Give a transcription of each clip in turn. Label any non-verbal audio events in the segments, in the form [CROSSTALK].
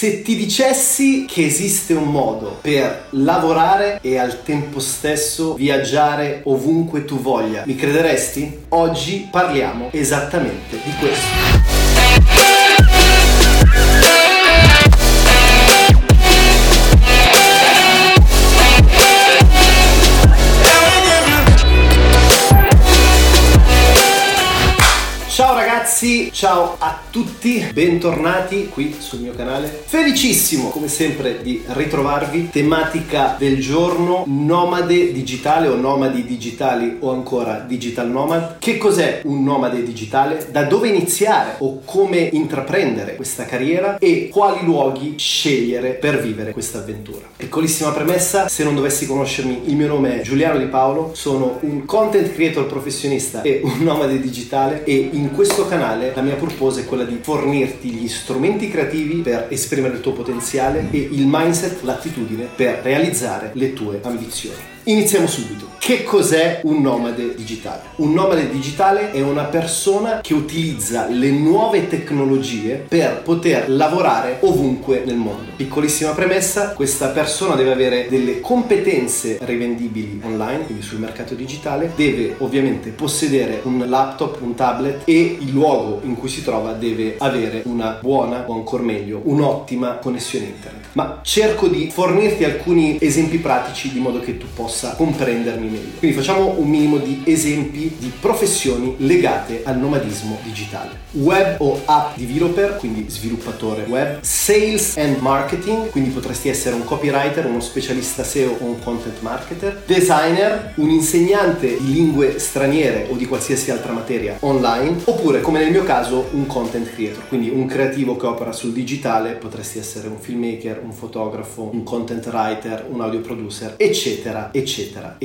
Se ti dicessi che esiste un modo per lavorare e al tempo stesso viaggiare ovunque tu voglia, mi crederesti? Oggi parliamo esattamente di questo. Ciao a tutti, bentornati qui sul mio canale. Felicissimo come sempre di ritrovarvi. Tematica del giorno, nomade digitale o nomadi digitali o ancora digital nomad. Che cos'è un nomade digitale? Da dove iniziare o come intraprendere questa carriera e quali luoghi scegliere per vivere questa avventura. Piccolissima premessa, se non dovessi conoscermi, il mio nome è Giuliano Di Paolo, sono un content creator professionista e un nomade digitale e in questo canale la mia purpose è quella di fornirti gli strumenti creativi per esprimere il tuo potenziale e il mindset, l'attitudine per realizzare le tue ambizioni. Iniziamo subito. Che cos'è un nomade digitale? Un nomade digitale è una persona che utilizza le nuove tecnologie per poter lavorare ovunque nel mondo. Piccolissima premessa, questa persona deve avere delle competenze rivendibili online, quindi sul mercato digitale, deve ovviamente possedere un laptop, un tablet e il luogo in cui si trova deve avere una buona o ancora meglio un'ottima connessione internet. Ma cerco di fornirti alcuni esempi pratici di modo che tu possa comprendermi meglio. Quindi facciamo un minimo di esempi di professioni legate al nomadismo digitale. Web o app developer, quindi sviluppatore web, sales and marketing, quindi potresti essere un copywriter, uno specialista SEO o un content marketer, designer, un insegnante di lingue straniere o di qualsiasi altra materia online, oppure come nel mio caso un content creator, quindi un creativo che opera sul digitale, potresti essere un filmmaker, un fotografo, un content writer, un audio producer, eccetera, eccetera, eccetera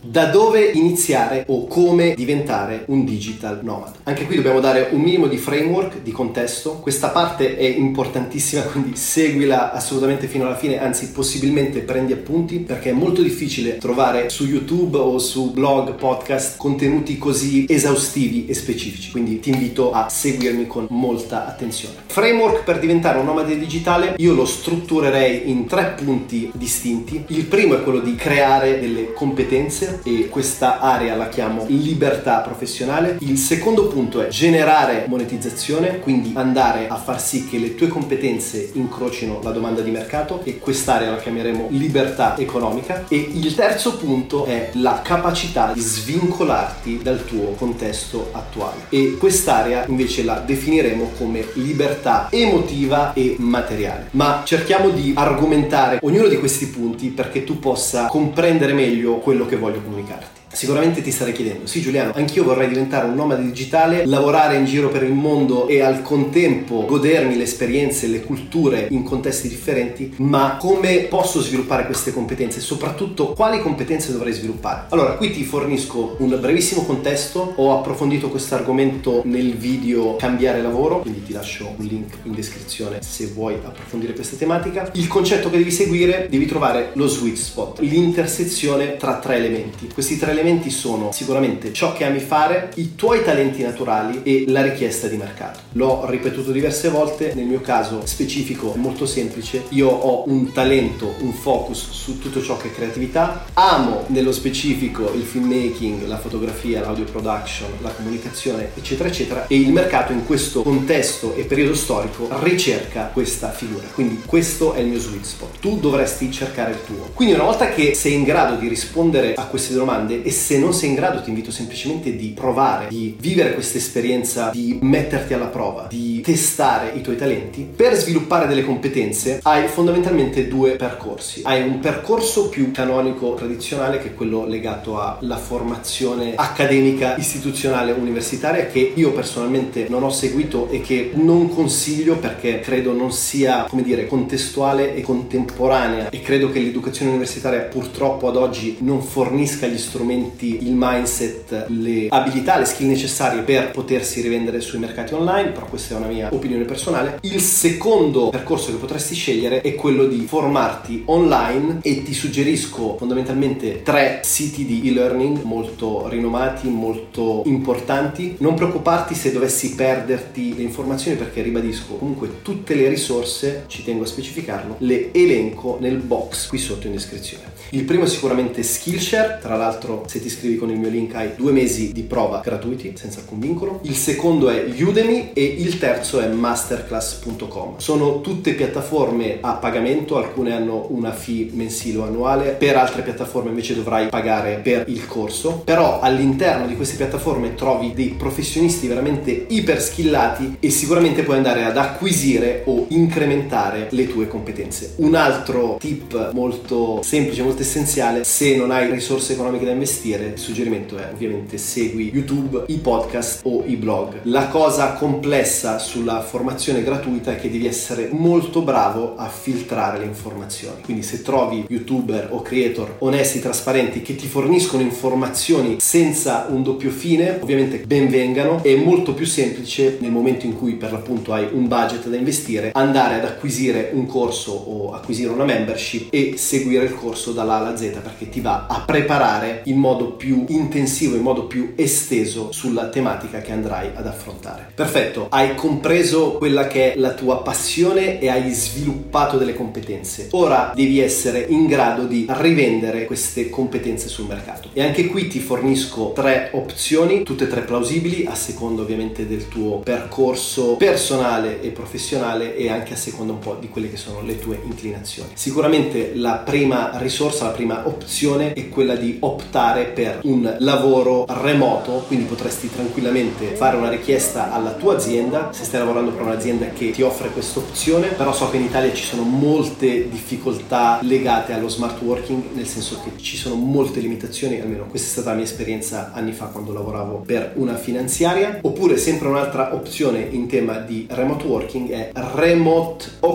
da dove iniziare o come diventare un digital nomad. Anche qui dobbiamo dare un minimo di framework, di contesto. Questa parte è importantissima, [LAUGHS] quindi seguila assolutamente fino alla fine, anzi possibilmente prendi appunti perché è molto difficile trovare su YouTube o su blog, podcast contenuti così esaustivi e specifici. Quindi ti invito a seguirmi con molta attenzione. Framework per diventare un nomade digitale, io lo strutturerei in tre punti distinti. Il primo è quello di creare delle competenze e questa area la chiamo libertà professionale. Il secondo punto è generare monetizzazione, quindi andare a far sì che le tue competenze incrocino la domanda di mercato e quest'area la chiameremo libertà economica. E il terzo punto è la capacità di svincolarti dal tuo contesto attuale. E quest'area invece la definiremo come libertà emotiva e materiale. Ma cerchiamo di argomentare ognuno di questi punti perché tu possa comprendere meglio quello che voglio comunicar-te. Sicuramente ti starei chiedendo, sì Giuliano, anch'io vorrei diventare un nomade digitale, lavorare in giro per il mondo e al contempo godermi le esperienze, le culture in contesti differenti, ma come posso sviluppare queste competenze? Soprattutto quali competenze dovrei sviluppare? Allora, qui ti fornisco un brevissimo contesto, ho approfondito questo argomento nel video Cambiare lavoro, quindi ti lascio un link in descrizione se vuoi approfondire questa tematica. Il concetto che devi seguire, devi trovare lo sweet spot, l'intersezione tra tre elementi. Questi tre elementi sono sicuramente ciò che ami fare, i tuoi talenti naturali e la richiesta di mercato. L'ho ripetuto diverse volte, nel mio caso specifico è molto semplice, io ho un talento, un focus su tutto ciò che è creatività, amo nello specifico il filmmaking, la fotografia, l'audio production, la comunicazione, eccetera, eccetera, e il mercato in questo contesto e periodo storico ricerca questa figura. Quindi questo è il mio sweet spot. Tu dovresti cercare il tuo. Quindi una volta che sei in grado di rispondere a queste domande e se non sei in grado ti invito semplicemente di provare, di vivere questa esperienza, di metterti alla prova, di testare i tuoi talenti. Per sviluppare delle competenze hai fondamentalmente due percorsi. Hai un percorso più canonico tradizionale che è quello legato alla formazione accademica, istituzionale, universitaria che io personalmente non ho seguito e che non consiglio perché credo non sia, come dire, contestuale e contemporanea e credo che l'educazione universitaria purtroppo ad oggi non fornisca gli strumenti implementi il mindset, le abilità, le skill necessarie per potersi rivendere sui mercati online, però questa è una mia opinione personale. Il secondo percorso che potresti scegliere è quello di formarti online e ti suggerisco fondamentalmente tre siti di e-learning molto rinomati, molto importanti. Non preoccuparti se dovessi perderti le informazioni perché ribadisco comunque tutte le risorse, ci tengo a specificarlo, le elenco nel box qui sotto in descrizione. Il primo è sicuramente Skillshare, tra l'altro se ti iscrivi con il mio link hai due mesi di prova gratuiti senza alcun vincolo. Il secondo è Udemy e il terzo è masterclass.com. Sono tutte piattaforme a pagamento, alcune hanno una fee mensile o annuale, per altre piattaforme invece dovrai pagare per il corso, però all'interno di queste piattaforme trovi dei professionisti veramente iper skillati e sicuramente puoi andare ad acquisire o incrementare le tue competenze. Un altro tip molto semplice, molto essenziale, se non hai risorse economiche da investire, il suggerimento è ovviamente segui YouTube, i podcast o i blog. La cosa complessa sulla formazione gratuita è che devi essere molto bravo a filtrare le informazioni. Quindi se trovi youtuber o creator onesti, trasparenti che ti forniscono informazioni senza un doppio fine, ovviamente benvengano. È molto più semplice nel momento in cui per l'appunto hai un budget da investire andare ad acquisire un corso o acquisire una membership e seguire il corso dalla alla Z perché ti va a preparare in modo più intensivo, in modo più esteso sulla tematica che andrai ad affrontare. Perfetto, hai compreso quella che è la tua passione e hai sviluppato delle competenze. Ora devi essere in grado di rivendere queste competenze sul mercato. E anche qui ti fornisco tre opzioni, tutte e tre plausibili, a seconda ovviamente del tuo percorso personale e professionale e anche a seconda un po' di quelle che sono le tue inclinazioni. Sicuramente la prima risorsa, la prima opzione è quella di optare per un lavoro remoto, quindi potresti tranquillamente fare una richiesta alla tua azienda. Se stai lavorando per un'azienda che ti offre questa opzione, però so che in Italia ci sono molte difficoltà legate allo smart working, nel senso che ci sono molte limitazioni, almeno questa è stata la mia esperienza anni fa quando lavoravo per una finanziaria, oppure sempre un'altra opzione in tema di remote working è remoteok.io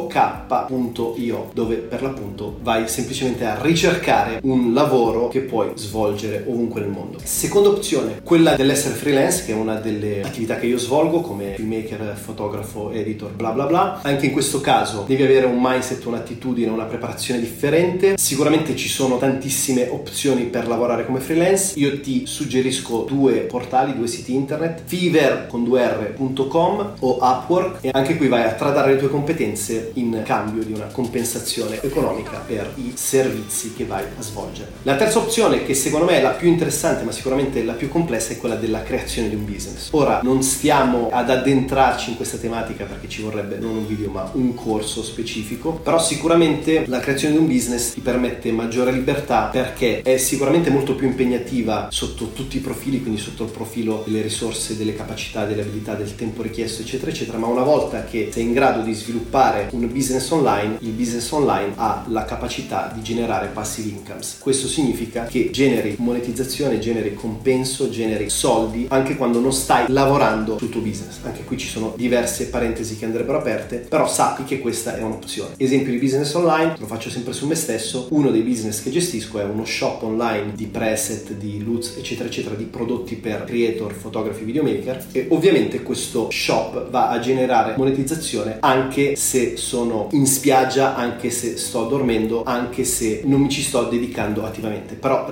dove per l'appunto vai semplicemente a ricercare un lavoro che puoi svolgere ovunque nel mondo. Seconda opzione, quella dell'essere freelance, che è una delle attività che io svolgo come filmmaker, fotografo, editor, bla bla bla. Anche in questo caso devi avere un mindset, un'attitudine, una preparazione differente. Sicuramente ci sono tantissime opzioni per lavorare come freelance. Io ti suggerisco due portali, due siti internet, fiverr con 2r.com o Upwork e anche qui vai a tradare le tue competenze in cambio di una compensazione economica per i servizi che vai a svolgere. La terza opzione che secondo me è la più interessante ma sicuramente la più complessa è quella della creazione di un business. Ora non stiamo ad addentrarci in questa tematica perché ci vorrebbe non un video ma un corso specifico, però sicuramente la creazione di un business ti permette maggiore libertà perché è sicuramente molto più impegnativa sotto tutti i profili, quindi sotto il profilo delle risorse, delle capacità, delle abilità, del tempo richiesto eccetera eccetera, ma una volta che sei in grado di sviluppare un business online, il business online ha la capacità di generare passive incomes. Questo significa che generi monetizzazione, generi compenso, generi soldi anche quando non stai lavorando sul tuo business. Anche qui ci sono diverse parentesi che andrebbero aperte, però sappi che questa è un'opzione. Esempio di business online, lo faccio sempre su me stesso, uno dei business che gestisco è uno shop online di preset, di loots, eccetera, eccetera, di prodotti per creator, fotografi, videomaker e ovviamente questo shop va a generare monetizzazione anche se sono in spiaggia, anche se sto dormendo, anche se non mi ci sto dedicando attivamente. Però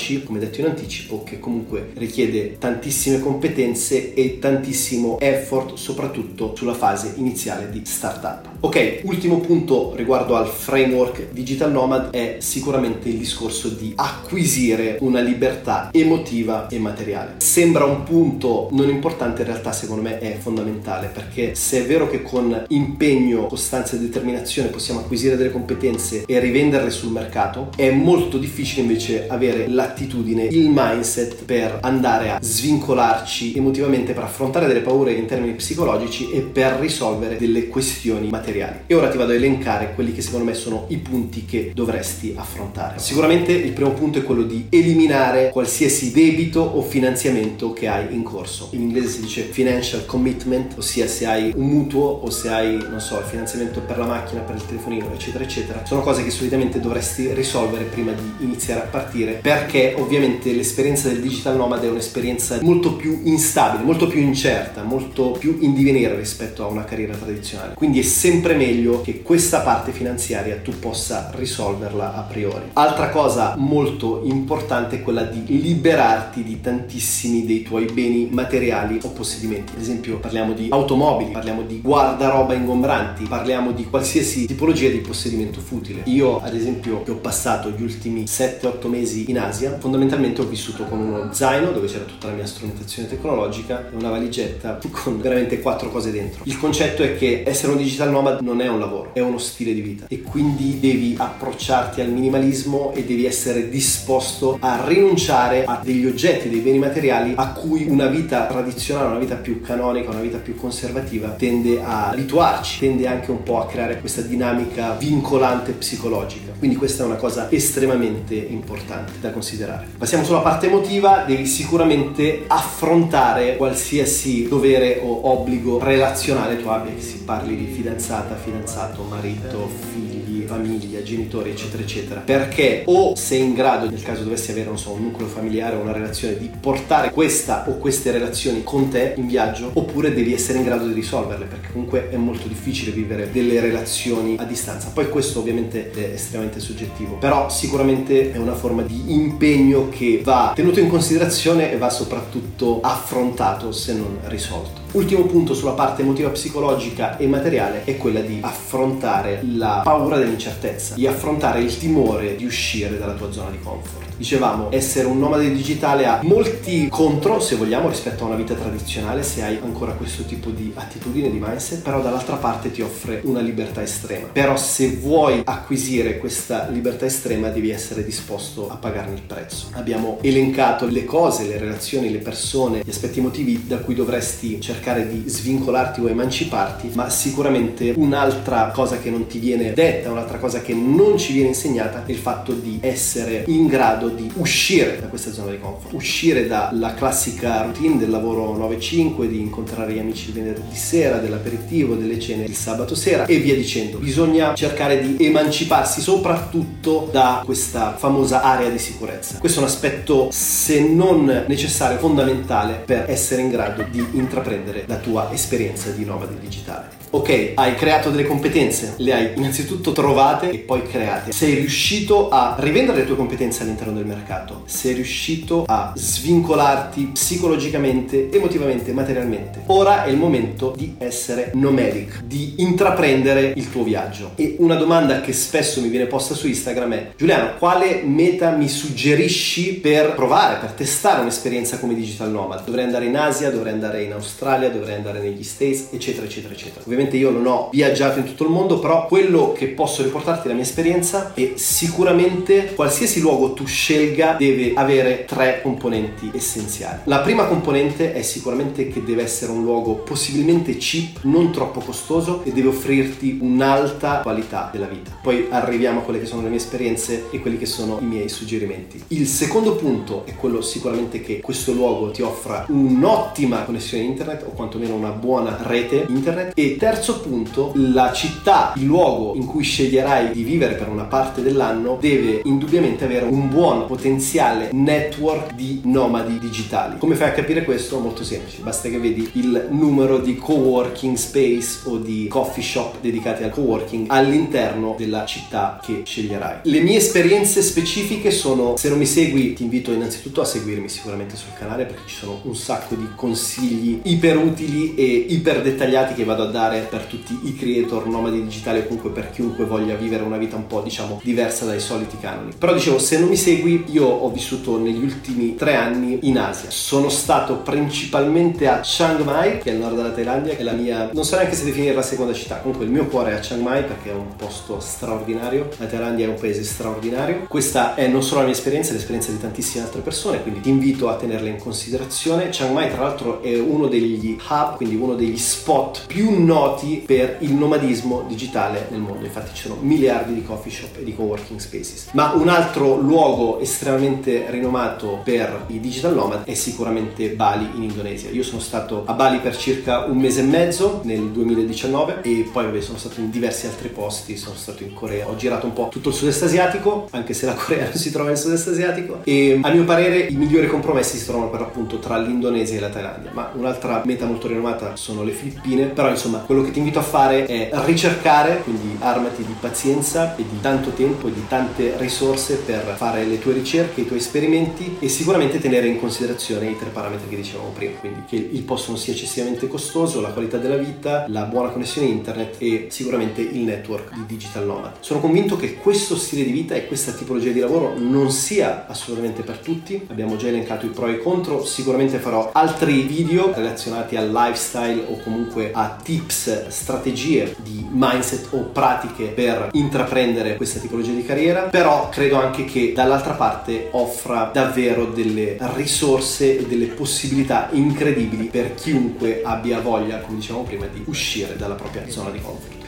ricordiamoci, come detto in anticipo, che comunque richiede tantissime competenze e tantissimo effort, soprattutto sulla fase iniziale di startup. Ok, ultimo punto riguardo al framework Digital Nomad è sicuramente il discorso di acquisire una libertà emotiva e materiale. Sembra un punto non importante, in realtà secondo me è fondamentale perché se è vero che con impegno, costanza e determinazione possiamo acquisire delle competenze e rivenderle sul mercato, è molto difficile invece avere l'attitudine, il mindset per andare a svincolarci emotivamente, per affrontare delle paure in termini psicologici e per risolvere delle questioni materiali. E ora ti vado a elencare quelli che secondo me sono i punti che dovresti affrontare. Sicuramente il primo punto è quello di eliminare qualsiasi debito o finanziamento che hai in corso. In inglese si dice financial commitment, ossia se hai un mutuo o se hai, non so, il finanziamento per la macchina, per il telefonino, eccetera, eccetera. Sono cose che solitamente dovresti risolvere prima di iniziare a partire perché ovviamente l'esperienza del digital nomad è un'esperienza molto più instabile, molto più incerta, molto più in divenire rispetto a una carriera tradizionale. Quindi è sempre meglio che questa parte finanziaria tu possa risolverla a priori. Altra cosa molto importante è quella di liberarti di tantissimi dei tuoi beni materiali o possedimenti. Ad esempio parliamo di automobili, parliamo di guardaroba ingombranti, parliamo di qualsiasi tipologia di possedimento futile. Io ad esempio che ho passato gli ultimi 7-8 mesi in Asia, fondamentalmente ho vissuto con uno zaino dove c'era tutta la mia strumentazione tecnologica e una valigetta con veramente quattro cose dentro. Il concetto è che essere un digital nomad non è un lavoro, è uno stile di vita e quindi devi approcciarti al minimalismo e devi essere disposto a rinunciare a degli oggetti, dei beni materiali a cui una vita tradizionale, una vita più canonica, una vita più conservativa tende a abituarci, tende anche un po' a creare questa dinamica vincolante psicologica. Quindi questa è una cosa estremamente importante da considerare. Passiamo sulla parte emotiva, devi sicuramente affrontare qualsiasi dovere o obbligo relazionale tu abbia, che si parli di fidanzata, fidanzato, marito, figlio famiglia, genitori, eccetera, eccetera. Perché o sei in grado, nel caso dovessi avere, non so, un nucleo familiare o una relazione, di portare questa o queste relazioni con te in viaggio, oppure devi essere in grado di risolverle, perché comunque è molto difficile vivere delle relazioni a distanza. Poi questo ovviamente è estremamente soggettivo, però sicuramente è una forma di impegno che va tenuto in considerazione e va soprattutto affrontato se non risolto. Ultimo punto sulla parte emotiva, psicologica e materiale è quella di affrontare la paura dell'incertezza, di affrontare il timore di uscire dalla tua zona di comfort. Dicevamo, essere un nomade digitale ha molti contro, se vogliamo, rispetto a una vita tradizionale, se hai ancora questo tipo di attitudine, di mindset, però dall'altra parte ti offre una libertà estrema. Però se vuoi acquisire questa libertà estrema devi essere disposto a pagarne il prezzo. Abbiamo elencato le cose, le relazioni, le persone, gli aspetti emotivi da cui dovresti cercare di svincolarti o emanciparti, ma sicuramente un'altra cosa che non ti viene detta, un'altra cosa che non ci viene insegnata è il fatto di essere in grado di uscire da questa zona di comfort, uscire dalla classica routine del lavoro 9-5, di incontrare gli amici il venerdì sera, dell'aperitivo, delle cene il sabato sera e via dicendo. Bisogna cercare di emanciparsi soprattutto da questa famosa area di sicurezza. Questo è un aspetto, se non necessario, fondamentale per essere in grado di intraprendere la tua esperienza di nomade digitale. Ok, hai creato delle competenze, le hai innanzitutto trovate e poi create. Sei riuscito a rivendere le tue competenze all'interno del mercato, sei riuscito a svincolarti psicologicamente, emotivamente, materialmente. Ora è il momento di essere nomadic, di intraprendere il tuo viaggio. E una domanda che spesso mi viene posta su Instagram è Giuliano, quale meta mi suggerisci per provare, per testare un'esperienza come digital nomad? Dovrei andare in Asia, dovrei andare in Australia, dovrei andare negli States, eccetera, eccetera, eccetera. Ovviamente io non ho viaggiato in tutto il mondo, però quello che posso riportarti è la mia esperienza e sicuramente qualsiasi luogo tu scelga deve avere tre componenti essenziali. La prima componente è sicuramente che deve essere un luogo possibilmente cheap, non troppo costoso e deve offrirti un'alta qualità della vita. Poi arriviamo a quelle che sono le mie esperienze e quelli che sono i miei suggerimenti. Il secondo punto è quello sicuramente che questo luogo ti offra un'ottima connessione internet o quantomeno una buona rete internet e terzo terzo punto, la città, il luogo in cui sceglierai di vivere per una parte dell'anno deve indubbiamente avere un buon potenziale network di nomadi digitali. Come fai a capire questo? Molto semplice, basta che vedi il numero di coworking space o di coffee shop dedicati al coworking all'interno della città che sceglierai. Le mie esperienze specifiche sono, se non mi segui ti invito innanzitutto a seguirmi sicuramente sul canale perché ci sono un sacco di consigli iper utili e iper dettagliati che vado a dare per tutti i creator nomadi digitali o comunque per chiunque voglia vivere una vita un po' diciamo diversa dai soliti canoni. Però dicevo, se non mi segui, io ho vissuto negli ultimi tre anni in Asia. Sono stato principalmente a Chiang Mai, che è il nord della Thailandia, che è la mia, non so neanche se definire la seconda città, comunque il mio cuore è a Chiang Mai perché è un posto straordinario. La Thailandia è un paese straordinario. Questa è non solo la mia esperienza, è l'esperienza di tantissime altre persone, quindi ti invito a tenerla in considerazione. Chiang Mai tra l'altro è uno degli hub, quindi uno degli spot più noti voti per il nomadismo digitale nel mondo. Infatti ci sono miliardi di coffee shop e di coworking spaces. Ma un altro luogo estremamente rinomato per i digital nomad è sicuramente Bali in Indonesia. Io sono stato a Bali per circa un mese e mezzo nel 2019 e poi vabbè, sono stato in diversi altri posti, sono stato in Corea, ho girato un po' tutto il sud-est asiatico, anche se la Corea non si trova nel sud-est asiatico e a mio parere i migliori compromessi si trovano per l'appunto tra l'Indonesia e la Thailandia, ma un'altra meta molto rinomata sono le Filippine, però insomma quello che ti invito a fare è ricercare, quindi armati di pazienza e di tanto tempo e di tante risorse per fare le tue ricerche, i tuoi esperimenti e sicuramente tenere in considerazione i tre parametri che dicevamo prima, quindi che il posto non sia eccessivamente costoso, la qualità della vita, la buona connessione internet e sicuramente il network di digital nomad. Sono convinto che questo stile di vita e questa tipologia di lavoro non sia assolutamente per tutti, abbiamo già elencato i pro e i contro, sicuramente farò altri video relazionati al lifestyle o comunque a tips, strategie di mindset o pratiche per intraprendere questa tipologia di carriera, però credo anche che dall'altra parte offra davvero delle risorse e delle possibilità incredibili per chiunque abbia voglia, come dicevamo prima, di uscire dalla propria zona di comfort.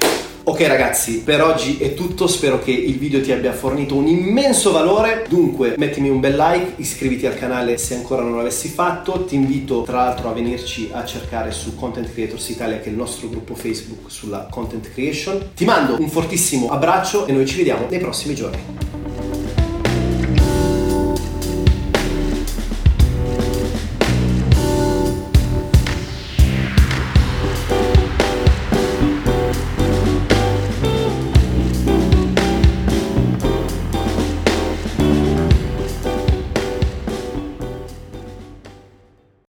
Ok ragazzi, per oggi è tutto, spero che il video ti abbia fornito un immenso valore, dunque mettimi un bel like, iscriviti al canale se ancora non l'avessi fatto, ti invito tra l'altro a venirci a cercare su Content Creators Italia che è il nostro gruppo Facebook sulla content creation, ti mando un fortissimo abbraccio e noi ci vediamo nei prossimi giorni.